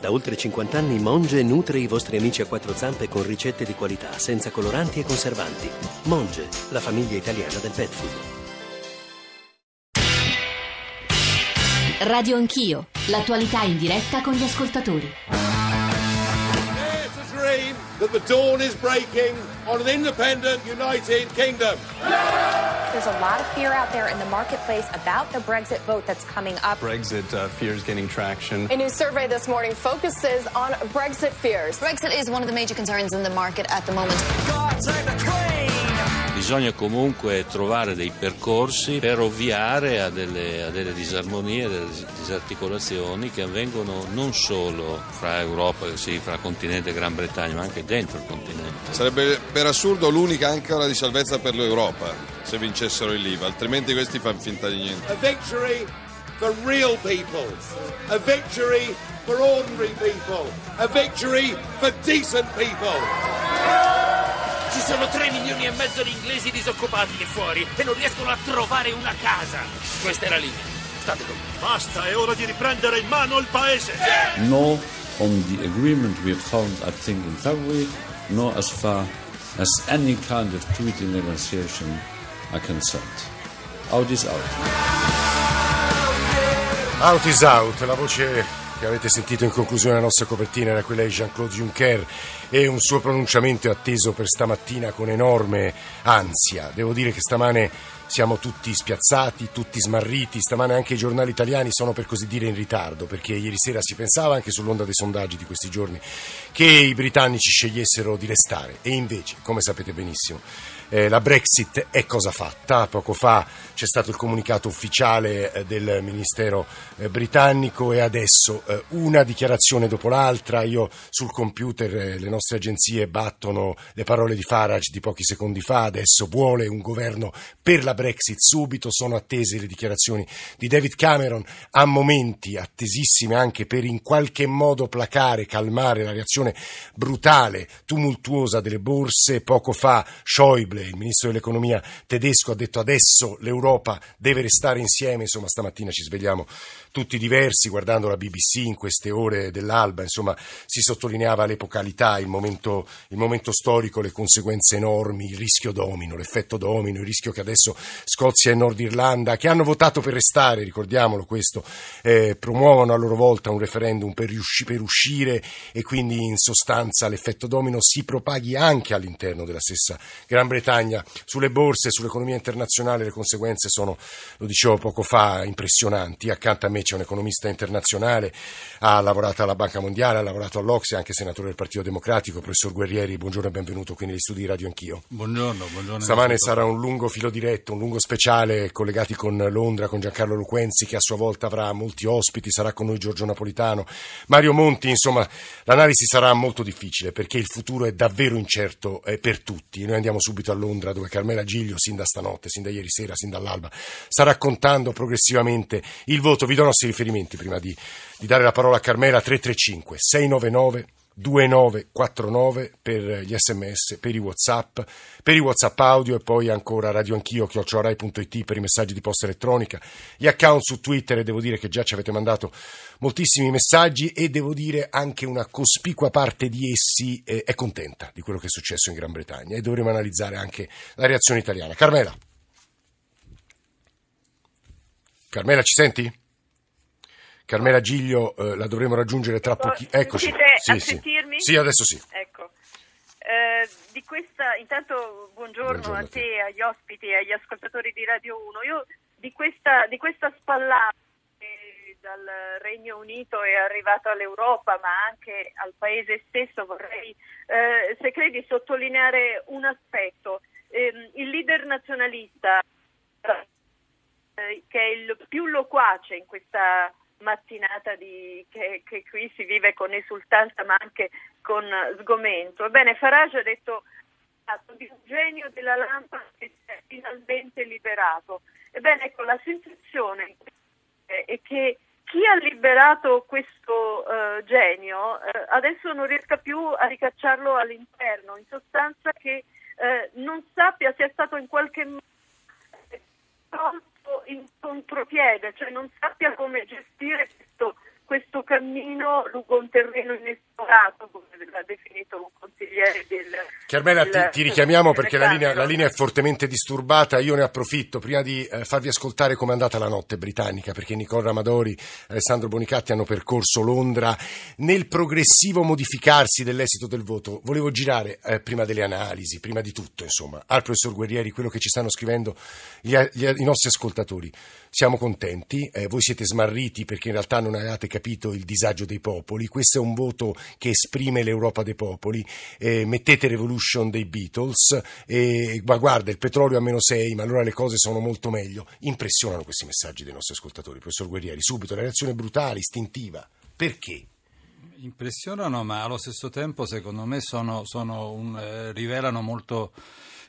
Da oltre 50 anni Monge nutre i vostri amici a quattro zampe con ricette di qualità, senza coloranti e conservanti. Monge, la famiglia italiana del pet food. Radio Anch'io, l'attualità in diretta con gli ascoltatori. Dare to dream that the dawn is breaking on an independent United Kingdom. There's a lot of fear out there in the marketplace about the Brexit vote that's coming up. Brexit uh, fears gaining traction. A new survey this morning focuses on Brexit fears. Brexit is one of the major concerns in the market at the moment. Bisogna comunque trovare dei percorsi per ovviare a delle, a delle disarmonie, delle disarticolazioni che avvengono non solo fra Europa, sì, fra continente e Gran Bretagna, ma anche dentro il continente. Sarebbe per assurdo l'unica ancora di salvezza per l'Europa se vincessero il Liva, altrimenti questi fanno finta di niente. A victory for real people. A victory for ordinary people. A victory for decent people. Ci sono 3 milioni e mezzo di inglesi disoccupati lì fuori e non riescono a trovare una casa. Questa è la linea. State con me. Basta, è ora di riprendere in mano il paese. No on the agreement we have found, I think, in February, nor as far as any kind of treaty negotiation are concerned. Out is out. Out is out, la voce che avete sentito in conclusione della nostra copertina era quella di Jean-Claude Juncker e un suo pronunciamento è atteso per stamattina con enorme ansia. Devo dire che stamane siamo tutti spiazzati, tutti smarriti, stamane anche i giornali italiani sono per così dire in ritardo perché ieri sera si pensava anche sull'onda dei sondaggi di questi giorni che i britannici scegliessero di restare e invece, come sapete benissimo, eh, la Brexit è cosa fatta. Poco fa c'è stato il comunicato ufficiale eh, del Ministero eh, britannico e adesso eh, una dichiarazione dopo l'altra. Io sul computer eh, le nostre agenzie battono le parole di Farage di pochi secondi fa. Adesso vuole un governo per la Brexit subito. Sono attese le dichiarazioni di David Cameron a momenti attesissime anche per in qualche modo placare, calmare la reazione brutale, tumultuosa delle borse. Poco fa Schäuble il ministro dell'economia tedesco ha detto adesso l'Europa deve restare insieme, insomma stamattina ci svegliamo tutti diversi guardando la BBC in queste ore dell'alba, insomma si sottolineava l'epocalità, il momento, il momento storico, le conseguenze enormi, il rischio domino, l'effetto domino, il rischio che adesso Scozia e Nord Irlanda, che hanno votato per restare, ricordiamolo questo, eh, promuovono a loro volta un referendum per, riusci- per uscire e quindi in sostanza l'effetto domino si propaghi anche all'interno della stessa Gran Bretagna. Sulle borse, sull'economia internazionale le conseguenze sono, lo dicevo poco fa, impressionanti. Accanto a me c'è un economista internazionale, ha lavorato alla Banca Mondiale, ha lavorato all'Ocse, anche senatore del Partito Democratico, professor Guerrieri, buongiorno e benvenuto qui negli studi di Radio Anch'io. Buongiorno, buongiorno. Stamane sarà un lungo filo diretto, un lungo speciale collegati con Londra, con Giancarlo Luquenzi che a sua volta avrà molti ospiti, sarà con noi Giorgio Napolitano, Mario Monti, insomma l'analisi sarà molto difficile perché il futuro è davvero incerto eh, per tutti. Noi andiamo subito a Londra dove Carmela Giglio, sin da stanotte, sin da ieri sera, sin dall'alba, sta raccontando progressivamente il voto. Vi do i nostri riferimenti prima di, di dare la parola a Carmela 335 699 2949 per gli sms, per i whatsapp, per i whatsapp audio e poi ancora radioanchio chiocciorai.it per i messaggi di posta elettronica, gli account su Twitter e devo dire che già ci avete mandato moltissimi messaggi e devo dire anche una cospicua parte di essi eh, è contenta di quello che è successo in Gran Bretagna e dovremo analizzare anche la reazione italiana. Carmela. Carmela ci senti? Carmela Giglio eh, la dovremo raggiungere tra pochi. Eccoci. Sì, a sì. sentirmi? Sì, adesso sì. Ecco. Eh, di questa, intanto buongiorno, Buongiorno a a te. te, agli ospiti e agli ascoltatori di Radio 1. Io di questa, di questa spallata che dal Regno Unito è arrivata all'Europa, ma anche al paese stesso, vorrei, eh, se credi, sottolineare un aspetto. Ehm, il leader nazionalista, eh, che è il più loquace in questa mattinata di, che, che, qui si vive con esultanza ma anche con sgomento. Ebbene, Farage ha detto di un genio della lampada che si è finalmente liberato. Ebbene, ecco, la sensazione è che chi ha liberato questo uh, genio uh, adesso non riesca più a ricacciarlo all'interno, in sostanza che uh, non sappia sia stato in qualche modo in contropiede, cioè non sappia come gestire lungo un terreno inesplorato, come l'ha definito. Carmela, ti, ti richiamiamo perché la linea, la linea, è fortemente disturbata, io ne approfitto prima di eh, farvi ascoltare com'è andata la notte britannica, perché Nicole Ramadori e Alessandro Bonicatti hanno percorso Londra nel progressivo modificarsi dell'esito del voto. Volevo girare, eh, prima delle analisi, prima di tutto, insomma, al professor Guerrieri, quello che ci stanno scrivendo gli, gli, i nostri ascoltatori. Siamo contenti, eh, voi siete smarriti perché in realtà non avevate capito il disagio dei popoli, questo è un voto che esprime l'Europa dei popoli, eh, mettete Revolution dei Beatles, eh, ma guarda il petrolio a meno 6, ma allora le cose sono molto meglio. Impressionano questi messaggi dei nostri ascoltatori, professor Guerrieri, subito, la reazione brutale, istintiva, perché? Impressionano, ma allo stesso tempo secondo me sono, sono un, eh, rivelano molto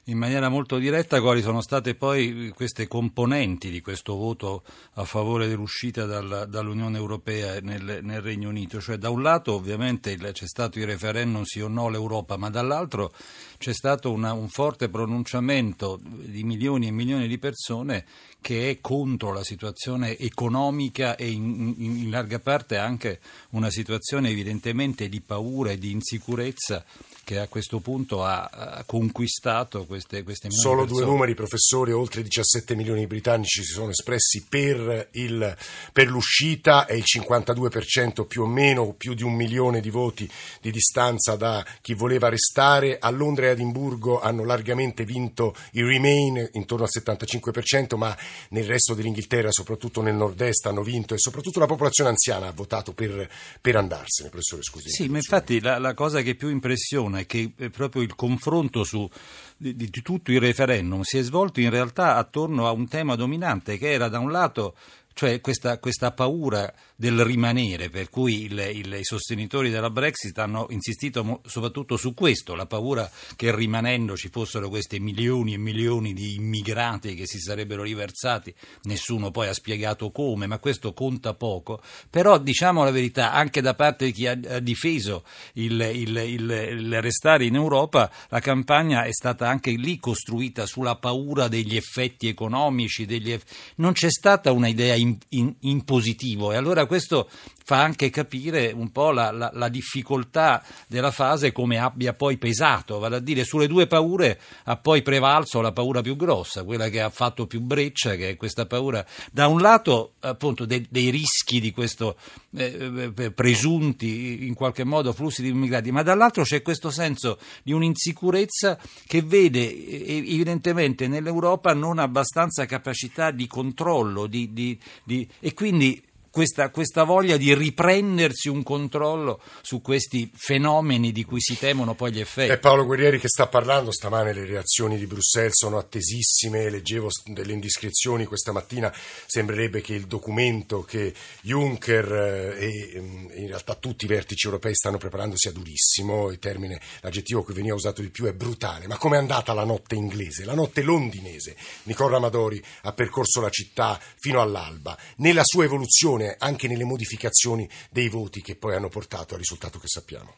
in maniera molto diretta quali sono state poi queste componenti di questo voto a favore dell'uscita dal, dall'Unione Europea nel, nel, Regno Unito. Cioè, da un lato ovviamente c'è stato il referendum sì o no all'Europa, ma dall'altro c'è stato una, un forte pronunciamento di milioni e milioni di persone che è contro la situazione economica e in, in, in larga parte anche una situazione evidentemente di paura e di insicurezza che a questo punto ha, ha conquistato queste, queste Solo persone. due numeri, professore, oltre 17 milioni di britannici si sono espressi per, il, per l'uscita e il 52% più o meno, più di un milione di voti di distanza da chi voleva restare. A Londra e a Edimburgo hanno largamente vinto i Remain, intorno al 75%, ma nel resto dell'Inghilterra, soprattutto nel nord-est, hanno vinto e soprattutto la popolazione anziana ha votato per, per andarsene, professore scusi. Sì, ma infatti la, la, cosa che più impressiona è che è proprio il confronto su, di, di tutto il referendum si è svolto in realtà attorno a un tema dominante che era da un lato cioè questa, questa paura del rimanere, per cui il, il, i sostenitori della Brexit hanno insistito mo, soprattutto su questo, la paura che rimanendo ci fossero questi milioni e milioni di immigrati che si sarebbero riversati, nessuno poi ha spiegato come, ma questo conta poco, però diciamo la verità, anche da parte di chi ha, ha difeso il, il, restare in Europa, la campagna è stata anche lì costruita sulla paura degli effetti economici, degli eff... non c'è stata una idea in, in, in positivo. E allora questo fa anche capire un po' la, la, la, difficoltà della fase come abbia poi pesato, vale a dire sulle due paure ha poi prevalso la paura più grossa, quella che ha fatto più breccia, che è questa paura da un lato appunto de, dei rischi di questo eh, eh presunti in qualche modo flussi di immigrati, ma dall'altro c'è questo senso di un'insicurezza che vede evidentemente nell'Europa non abbastanza capacità di controllo di, di, di, e quindi questa, questa, voglia di riprendersi un controllo su questi fenomeni di cui si temono poi gli effetti. È Paolo Guerrieri che sta parlando, stamane le reazioni di Bruxelles sono attesissime, leggevo delle indiscrezioni questa mattina, sembrerebbe che il documento che Juncker eh, e mm, in realtà tutti i vertici europei stanno preparando sia durissimo, il termine, l'aggettivo che veniva usato di più è brutale, ma com'è andata la notte inglese, la notte londinese? Nicola Amadori ha percorso la città fino all'alba, nella sua evoluzione anche nelle modificazioni dei voti che poi hanno portato al risultato che sappiamo.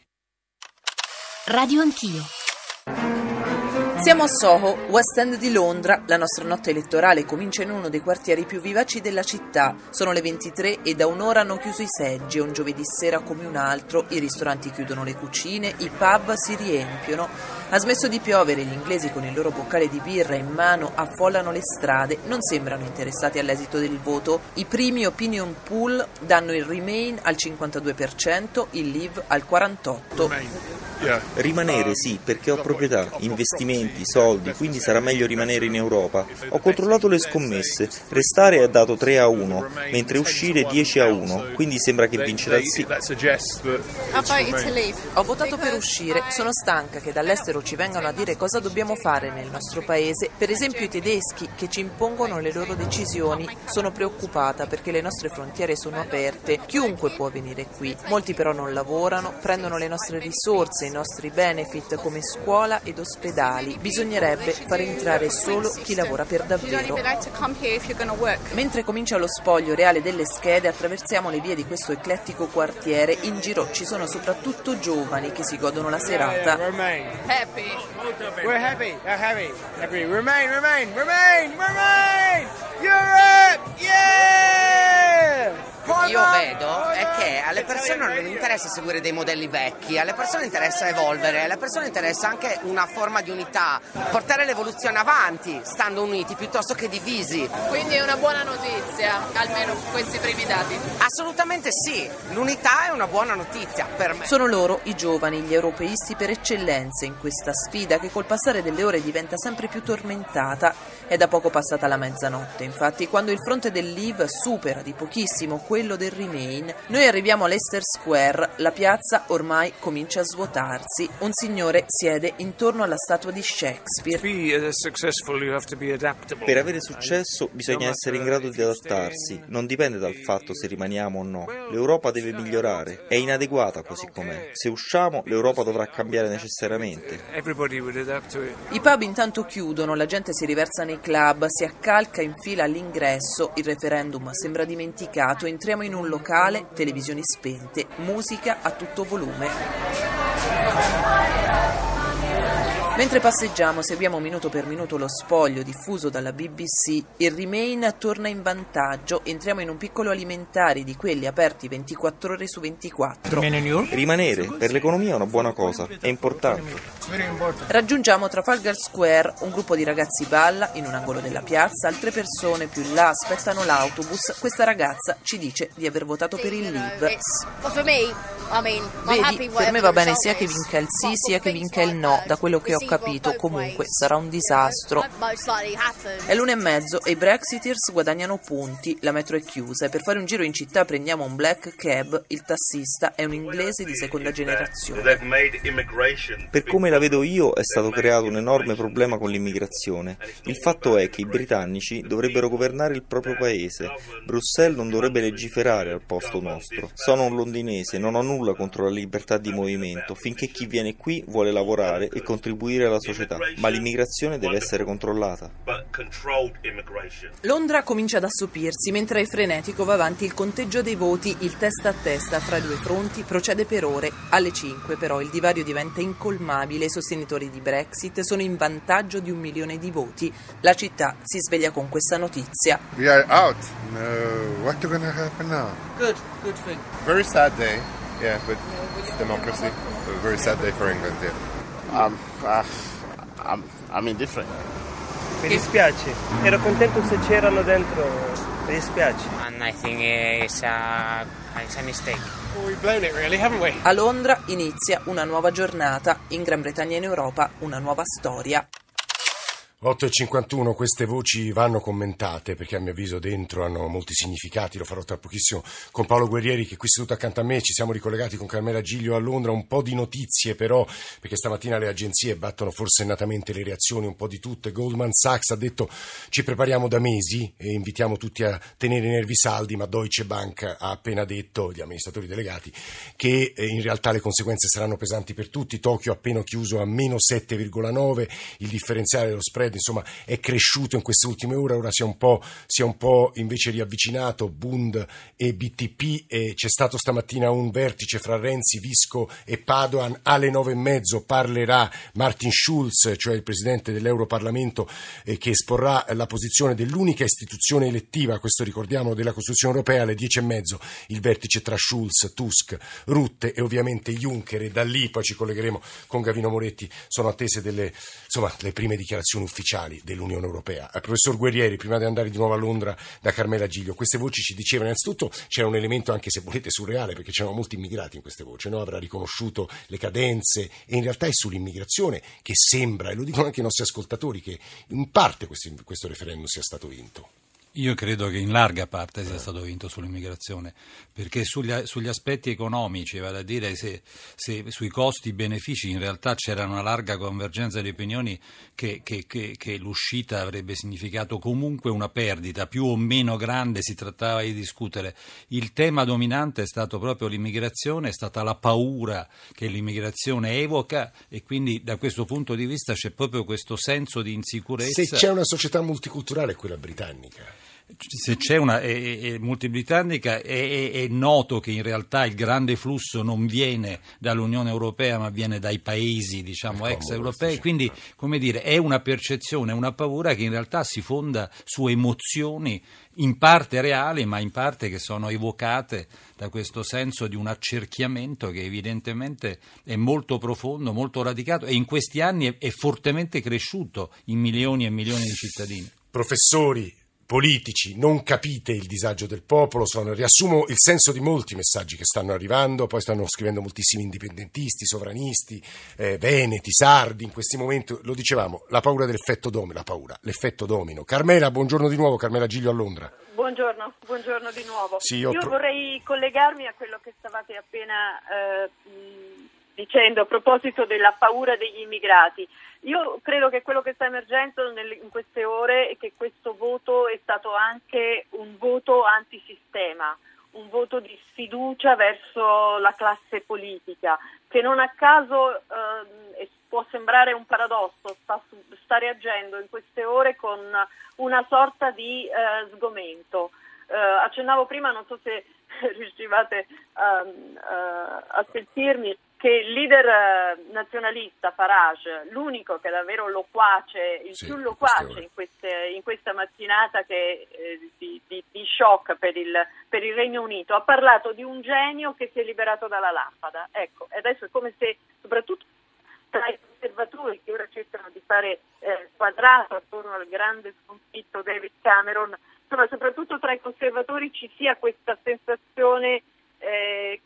Radio Anch'io. Siamo a Soho, West End di Londra. La nostra notte elettorale comincia in uno dei quartieri più vivaci della città. Sono le 23 e da un'ora hanno chiuso i seggi. Un giovedì sera come un altro. I ristoranti chiudono le cucine, i pub si riempiono. Ha smesso di piovere, gli inglesi con il loro boccale di birra in mano affollano le strade. Non sembrano interessati all'esito del voto. I primi opinion poll danno il Remain al 52%, il Leave al 48%. Rimanere sì, perché ho proprietà, investimenti, soldi, quindi sarà meglio rimanere in Europa. Ho controllato le scommesse, restare è dato 3 a 1, mentre uscire 10 a 1, quindi sembra che vincerà il sì. Ho votato per uscire, sono stanca che dall'estero ci vengano a dire cosa dobbiamo fare nel nostro paese, per esempio i tedeschi che ci impongono le loro decisioni. Sono preoccupata perché le nostre frontiere sono aperte, chiunque può venire qui, molti però non lavorano, prendono le nostre risorse, nostri benefit come scuola ed ospedali. Bisognerebbe far entrare solo chi lavora per davvero. Mentre comincia lo spoglio reale delle schede, attraversiamo le vie di questo eclettico quartiere. In giro ci sono soprattutto giovani che si godono la serata. Happy. We're happy. Happy. Happy. Remain, remain, remain, remain. Europe! Yeah! Io vedo è che alle persone non interessa seguire dei modelli vecchi, alle persone interessa evolvere, alle persone interessa anche una forma di unità, portare l'evoluzione avanti, stando uniti piuttosto che divisi. Quindi è una buona notizia, almeno questi primi dati. Assolutamente sì, l'unità è una buona notizia per me. Sono loro i giovani, gli europeisti per eccellenza in questa sfida che col passare delle ore diventa sempre più tormentata. È da poco passata la mezzanotte, infatti, quando il fronte del Leave supera di pochissimo quello del Remain, noi arriviamo all'Ester Square, la piazza ormai comincia a svuotarsi. Un signore siede intorno alla statua di Shakespeare. Per avere successo bisogna essere in grado di adattarsi, non dipende dal fatto se rimaniamo o no. L'Europa deve migliorare, è inadeguata così com'è. Se usciamo l'Europa dovrà cambiare necessariamente. I pub intanto chiudono, la gente si riversa nei club, si accalca in fila all'ingresso, il referendum sembra dimenticato, entriamo in un locale, televisioni spente, musica a tutto volume. Mentre passeggiamo, seguiamo minuto per minuto lo spoglio diffuso dalla BBC. Il Remain torna in vantaggio. Entriamo in un piccolo alimentare di quelli aperti 24 ore su 24. Rimanere per l'economia è una buona cosa, è importante. Raggiungiamo Trafalgar Square, un gruppo di ragazzi balla in un angolo della piazza, altre persone più in là aspettano l'autobus. Questa ragazza ci dice di aver votato per il Leave. Vedi, per me va bene sia che vinca il sì sia che vinca il no, da quello che capito, comunque sarà un disastro. È l'una e mezzo e i Brexiteers guadagnano punti, la metro è chiusa e per fare un giro in città prendiamo un black cab, il tassista è un inglese di seconda generazione. Per come la vedo io è stato creato un enorme problema con l'immigrazione. Il fatto è che i britannici dovrebbero governare il proprio paese, Bruxelles non dovrebbe legiferare al posto nostro. Sono un londinese, non ho nulla contro la libertà di movimento, finché chi viene qui vuole lavorare e contribuire alla società, ma l'immigrazione deve essere controllata. Londra comincia ad assopirsi mentre è frenetico va avanti il conteggio dei voti, il testa a testa fra i due fronti procede per ore. Alle 5 però il divario diventa incolmabile, i sostenitori di Brexit sono in vantaggio di un milione di voti. La città si sveglia con questa notizia. We are out. No, what's going to happen now? Good, good thing. Very sad day. Yeah, but it's democracy. A very sad day for England. Yeah. Um, uh, I'm, I'm indifferent. Mi dispiace, ero contento se c'erano dentro, mi dispiace. And I think it's a, it's a mistake. Well, we've blown it really, haven't we? A Londra inizia una nuova giornata, in Gran Bretagna e in Europa una nuova storia. 8.51, queste voci vanno commentate perché a mio avviso dentro hanno molti significati, lo farò tra pochissimo con Paolo Guerrieri che è qui seduto accanto a me, ci siamo ricollegati con Carmela Giglio a Londra, un po' di notizie però perché stamattina le agenzie battono forsennatamente le reazioni, un po' di tutte, Goldman Sachs ha detto ci prepariamo da mesi e invitiamo tutti a tenere i nervi saldi, ma Deutsche Bank ha appena detto, gli amministratori delegati, che eh, in realtà le conseguenze saranno pesanti per tutti, Tokyo ha appena chiuso a meno 7,9, il differenziale dello spread insomma è cresciuto in queste ultime ore, ora si è un po', è un po invece riavvicinato Bund e BTP e c'è stato stamattina un vertice fra Renzi, Visco e Padoan. Alle nove e mezzo parlerà Martin Schulz, cioè il presidente dell'Europarlamento eh, che esporrà la posizione dell'unica istituzione elettiva, questo ricordiamo, della Costituzione Europea. Alle dieci e mezzo il vertice tra Schulz, Tusk, Rutte e ovviamente Juncker. E da lì poi ci collegheremo con Gavino Moretti, sono attese delle, insomma, le prime dichiarazioni ufficiali ufficiali dell'Unione Europea. Il professor Guerrieri, prima di andare di nuovo a Londra da Carmela Giglio, queste voci ci dicevano innanzitutto c'era un elemento anche se volete surreale perché c'erano molti immigrati in queste voci, no? avrà riconosciuto le cadenze e in realtà è sull'immigrazione che sembra, e lo dicono anche i nostri ascoltatori, che in parte questo, questo referendum sia stato vinto. Io credo che in larga parte sia stato vinto sull'immigrazione, perché sugli, sugli aspetti economici, vale a dire se, se sui costi-benefici in realtà c'era una larga convergenza di opinioni che, che, che, che, l'uscita avrebbe significato comunque una perdita più o meno grande, si trattava di discutere. Il tema dominante è stato proprio l'immigrazione, è stata la paura che l'immigrazione evoca e quindi da questo punto di vista c'è proprio questo senso di insicurezza. Se c'è una società multiculturale è quella britannica. Se c'è una è, è multibritannica è, è, noto che in realtà il grande flusso non viene dall'Unione Europea ma viene dai paesi diciamo ex europei quindi come dire è una percezione una paura che in realtà si fonda su emozioni in parte reali ma in parte che sono evocate da questo senso di un accerchiamento che evidentemente è molto profondo molto radicato e in questi anni è, è fortemente cresciuto in milioni e milioni di cittadini. Professori politici, non capite il disagio del popolo, sono, riassumo il senso di molti messaggi che stanno arrivando, poi stanno scrivendo moltissimi indipendentisti, sovranisti, eh, veneti, sardi, in questi momenti, lo dicevamo, la paura dell'effetto domino, la paura, l'effetto domino. Carmela, buongiorno di nuovo, Carmela Giglio a Londra. Buongiorno, buongiorno di nuovo. Sì, io, io pro... vorrei collegarmi a quello che stavate appena eh, dicendo a proposito della paura degli immigrati. Io credo che quello che sta emergendo in queste ore è che questo voto è stato anche un voto antisistema, un voto di sfiducia verso la classe politica, che non a caso eh, può sembrare un paradosso, sta, sta, reagendo in queste ore con una sorta di eh, sgomento. Eh, accennavo prima, non so se riuscivate um, a sentirmi, che il leader eh, nazionalista Farage, l'unico che è davvero loquace, il sì, più loquace in, queste, in, questa mattinata che, eh, di, di, di, shock per il, per il, Regno Unito, ha parlato di un genio che si è liberato dalla lampada. Ecco, adesso è come se soprattutto tra i conservatori che ora cercano di fare eh, quadrato attorno al grande sconfitto David Cameron, insomma soprattutto tra i conservatori ci sia questa sensazione eh,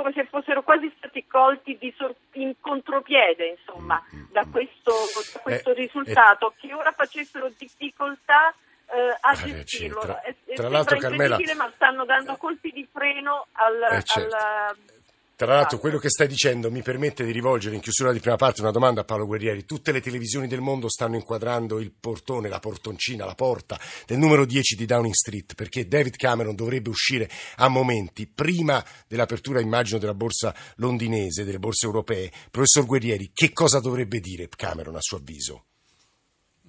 come se fossero quasi stati colti sor- in contropiede insomma, da questo, da questo eh, risultato, eh, che ora facessero difficoltà eh, a gestirlo. Tra, tra l'altro, Carmela, ma stanno dando colpi di freno al, eh, certo. al tra l'altro quello che stai dicendo mi permette di rivolgere in chiusura di prima parte una domanda a Paolo Guerrieri. Tutte le televisioni del mondo stanno inquadrando il portone, la portoncina, la porta del numero 10 di Downing Street perché David Cameron dovrebbe uscire a momenti prima dell'apertura, immagino, della borsa londinese, delle borse europee. Professor Guerrieri, che cosa dovrebbe dire Cameron a suo avviso?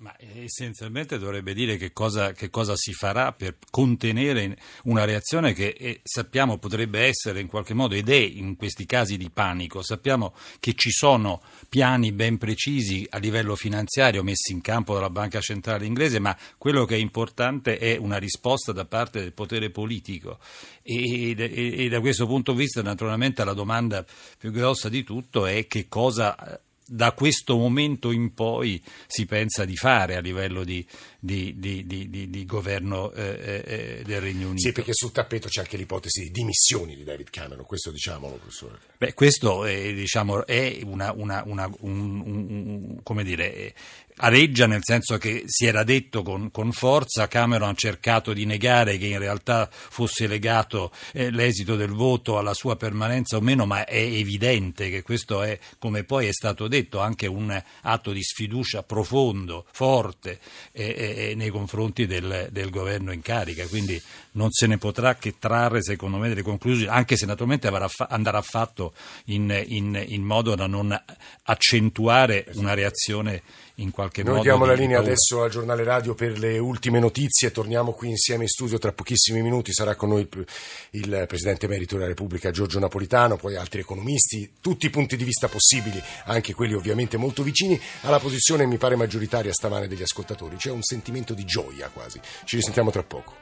Ma essenzialmente dovrebbe dire che cosa, che cosa, si farà per contenere una reazione che eh, sappiamo potrebbe essere in qualche modo ed è in questi casi di panico. Sappiamo che ci sono piani ben precisi a livello finanziario messi in campo dalla Banca Centrale inglese, ma quello che è importante è una risposta da parte del potere politico. E, e, e da questo punto di vista naturalmente la domanda più grossa di tutto è che cosa da questo momento in poi si pensa di fare a livello di, di, di, di governo eh, eh, del Regno Unito. Sì, perché sul tappeto c'è anche l'ipotesi di dimissioni di David Cameron, questo diciamolo, professore. Beh, questo è, diciamo, è una, una, una un, un, come dire, areggia nel senso che si era detto con, con, forza, Cameron ha cercato di negare che in realtà fosse legato eh, l'esito del voto alla sua permanenza o meno, ma è evidente che questo è, come poi è stato detto, anche un atto di sfiducia profondo, forte eh, eh, nei confronti del, del, governo in carica, quindi non se ne potrà che trarre secondo me delle conclusioni, anche se naturalmente andrà fatto in, in, in modo da non accentuare una reazione in qualche Noi modo. Noi diamo la linea adesso al giornale radio per le ultime notizie, torniamo qui insieme in studio tra pochissimi minuti, sarà con noi il, il Presidente Emerito della Repubblica Giorgio Napolitano, poi altri economisti, tutti i punti di vista possibili, anche quelli ovviamente molto vicini alla posizione mi pare maggioritaria stamane degli ascoltatori, c'è un sentimento di gioia quasi. Ci risentiamo tra poco.